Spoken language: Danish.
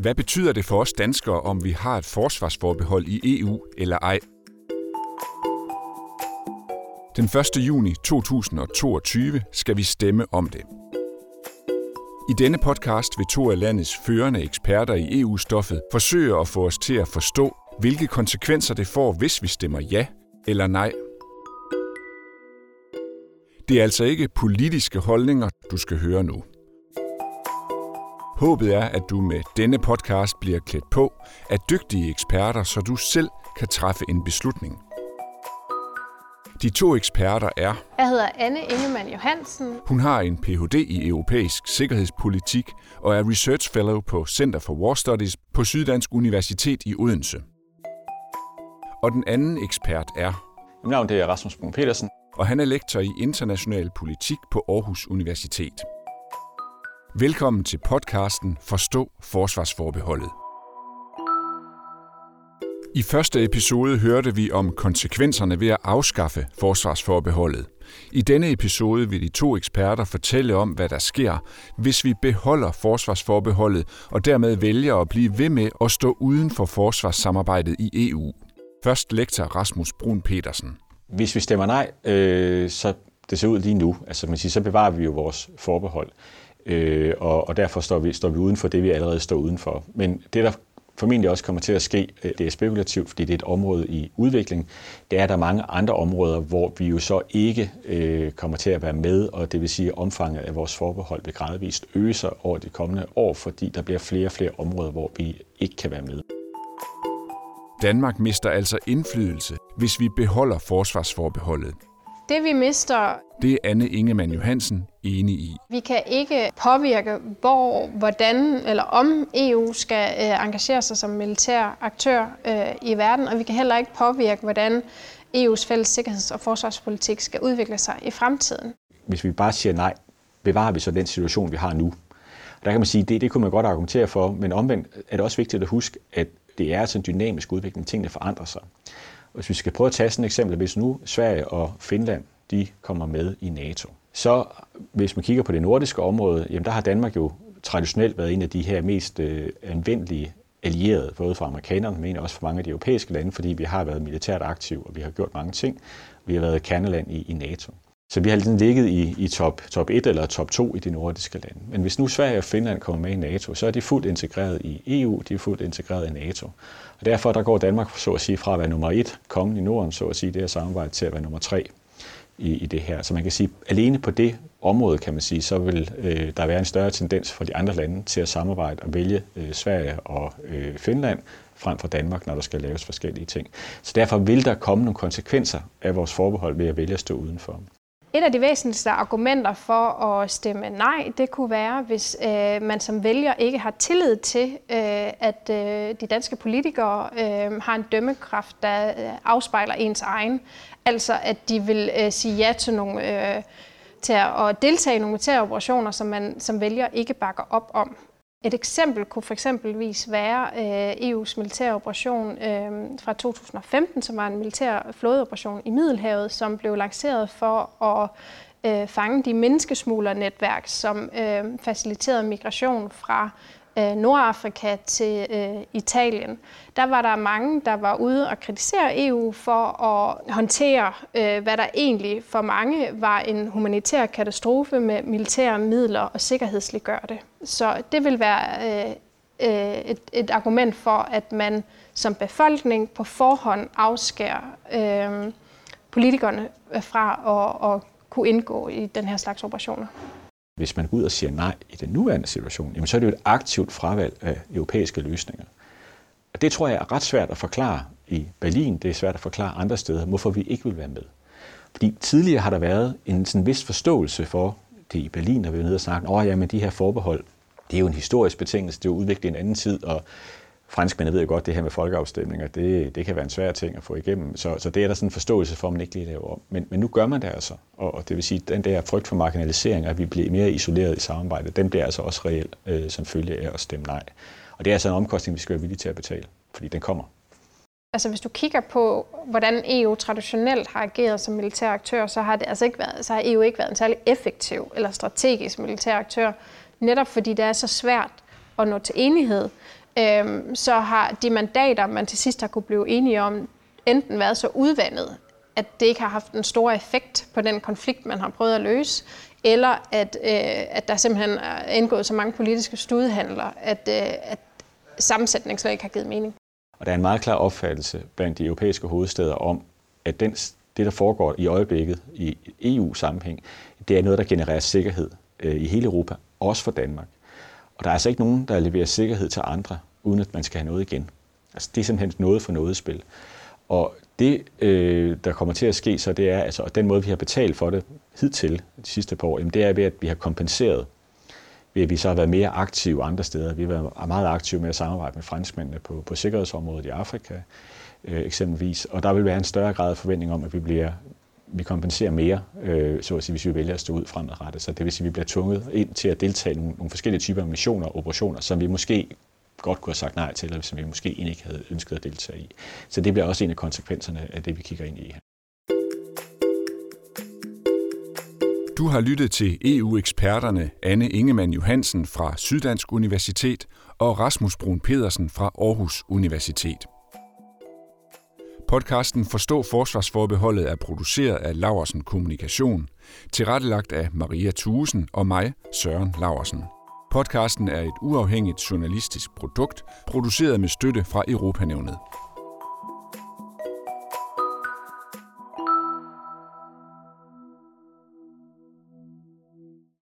Hvad betyder det for os danskere, om vi har et forsvarsforbehold i EU eller ej? Den 1. juni 2022 skal vi stemme om det. I denne podcast vil to af landets førende eksperter i EU-stoffet forsøge at få os til at forstå, hvilke konsekvenser det får, hvis vi stemmer ja eller nej. Det er altså ikke politiske holdninger, du skal høre nu. Håbet er, at du med denne podcast bliver klædt på af dygtige eksperter, så du selv kan træffe en beslutning. De to eksperter er... Jeg hedder Anne Ingemann Johansen. Hun har en Ph.D. i europæisk sikkerhedspolitik og er Research Fellow på Center for War Studies på Syddansk Universitet i Odense. Og den anden ekspert er... Mit navn det er Rasmus Brun Petersen. Og han er lektor i international politik på Aarhus Universitet. Velkommen til podcasten Forstå Forsvarsforbeholdet. I første episode hørte vi om konsekvenserne ved at afskaffe forsvarsforbeholdet. I denne episode vil de to eksperter fortælle om, hvad der sker, hvis vi beholder forsvarsforbeholdet og dermed vælger at blive ved med at stå uden for forsvarssamarbejdet i EU. Først lektor Rasmus Brun Petersen. Hvis vi stemmer nej, øh, så det ser ud lige nu, altså man siger, så bevarer vi jo vores forbehold. Øh, og, og derfor står vi, står vi uden for det, vi allerede står udenfor. Men det, der formentlig også kommer til at ske, øh, det er spekulativt, fordi det er et område i udvikling, det er, at der er mange andre områder, hvor vi jo så ikke øh, kommer til at være med, og det vil sige, at omfanget af vores forbehold vil gradvist øge sig over de kommende år, fordi der bliver flere og flere områder, hvor vi ikke kan være med. Danmark mister altså indflydelse, hvis vi beholder forsvarsforbeholdet. Det vi mister, det er Anne Ingemann Johansen enig i. Vi kan ikke påvirke, hvor, hvordan eller om EU skal øh, engagere sig som militær aktør øh, i verden, og vi kan heller ikke påvirke, hvordan EU's fælles sikkerheds- og forsvarspolitik skal udvikle sig i fremtiden. Hvis vi bare siger nej, bevarer vi så den situation, vi har nu. Der kan man sige, det, det kunne man godt argumentere for, men omvendt er det også vigtigt at huske, at det er altså en dynamisk udvikling. Tingene forandrer sig. Hvis vi skal prøve at tage sådan et eksempel, hvis nu Sverige og Finland de kommer med i NATO, så hvis man kigger på det nordiske område, jamen der har Danmark jo traditionelt været en af de her mest øh, anvendelige allierede, både for amerikanerne, men også for mange af de europæiske lande, fordi vi har været militært aktive, og vi har gjort mange ting. Vi har været kerneland i, i NATO. Så vi har ligesom ligget i, i top, top 1 eller top 2 i de nordiske lande. Men hvis nu Sverige og Finland kommer med i NATO, så er de fuldt integreret i EU, de er fuldt integreret i NATO. Og derfor der går Danmark så at sige fra at være nummer 1, kongen i Norden, så at sige, det her samarbejde, til at være nummer 3 i, i det her. Så man kan sige, alene på det område, kan man sige, så vil øh, der være en større tendens for de andre lande til at samarbejde og vælge øh, Sverige og øh, Finland frem for Danmark, når der skal laves forskellige ting. Så derfor vil der komme nogle konsekvenser af vores forbehold ved at vælge at stå udenfor. Et af de væsentligste argumenter for at stemme nej, det kunne være, hvis øh, man som vælger ikke har tillid til, øh, at øh, de danske politikere øh, har en dømmekraft, der øh, afspejler ens egen. Altså at de vil øh, sige ja til nogle... Øh, til at deltage i nogle militære operationer, som man som vælger ikke bakker op om. Et eksempel kunne for eksempelvis være øh, EU's militære operation øh, fra 2015, som var en militær flådeoperation i Middelhavet, som blev lanceret for at øh, fange de menneskesmuglernetværk, som øh, faciliterede migration fra øh, Nordafrika til øh, Italien, der var der mange, der var ude og kritisere EU for at håndtere, øh, hvad der egentlig for mange var en humanitær katastrofe med militære midler og sikkerhedsliggøre det. Så det vil være øh, øh, et, et argument for, at man som befolkning på forhånd afskærer øh, politikerne fra at, at kunne indgå i den her slags operationer. Hvis man går ud og siger nej i den nuværende situation, jamen så er det jo et aktivt fravalg af europæiske løsninger. Og det tror jeg er ret svært at forklare i Berlin, det er svært at forklare andre steder, hvorfor vi ikke vil være med. Fordi tidligere har der været en sådan vis forståelse for det i Berlin, når vi er nede og snakke, åh ja, men de her forbehold, det er jo en historisk betingelse, det er jo udviklet i en anden tid, og franskmændene ved jo godt, det her med folkeafstemninger, det, det kan være en svær ting at få igennem. Så, så det er der sådan en forståelse for, at man ikke lige laver om. Men, men nu gør man det altså. Og, og det vil sige, at den der frygt for marginalisering, at vi bliver mere isoleret i samarbejdet, den bliver altså også reelt øh, som følge af at stemme nej. Og det er altså en omkostning, vi skal være villige til at betale, fordi den kommer. Altså hvis du kigger på, hvordan EU traditionelt har ageret som militær aktør, så har, det altså ikke været, så har EU ikke været en særlig effektiv eller strategisk militær aktør, netop fordi det er så svært at nå til enighed øh, så har de mandater, man til sidst har kunne blive enige om, enten været så udvandet, at det ikke har haft en stor effekt på den konflikt, man har prøvet at løse, eller at, øh, at der simpelthen er indgået så mange politiske studehandler, at, øh, at sammensætningen slet ikke har givet mening. Og der er en meget klar opfattelse blandt de europæiske hovedsteder om, at den, det, der foregår i øjeblikket i EU-sammenhæng, det er noget, der genererer sikkerhed øh, i hele Europa, også for Danmark. Og der er altså ikke nogen, der leverer sikkerhed til andre, uden at man skal have noget igen. Altså, det er simpelthen noget for noget spil. Og det, øh, der kommer til at ske, så det er, altså, og den måde, vi har betalt for det hidtil de sidste par år, jamen, det er ved, at vi har kompenseret ved at vi så har været mere aktive andre steder. Vi har været meget aktive med at samarbejde med franskmændene på, på sikkerhedsområdet i Afrika øh, eksempelvis. Og der vil være en større grad af forventning om, at vi bliver vi kompenserer mere, øh, så at sige, hvis vi vælger at stå ud fremadrettet. Så det vil sige, at vi bliver tvunget ind til at deltage i nogle, nogle forskellige typer af missioner og operationer, som vi måske godt kunne have sagt nej til, eller som vi måske egentlig ikke havde ønsket at deltage i. Så det bliver også en af konsekvenserne af det, vi kigger ind i her. Du har lyttet til EU-eksperterne Anne Ingemann Johansen fra Syddansk Universitet og Rasmus Brun Pedersen fra Aarhus Universitet. Podcasten Forstå Forsvarsforbeholdet er produceret af Laversen Kommunikation, tilrettelagt af Maria Thusen og mig, Søren Laversen. Podcasten er et uafhængigt journalistisk produkt, produceret med støtte fra Europanævnet.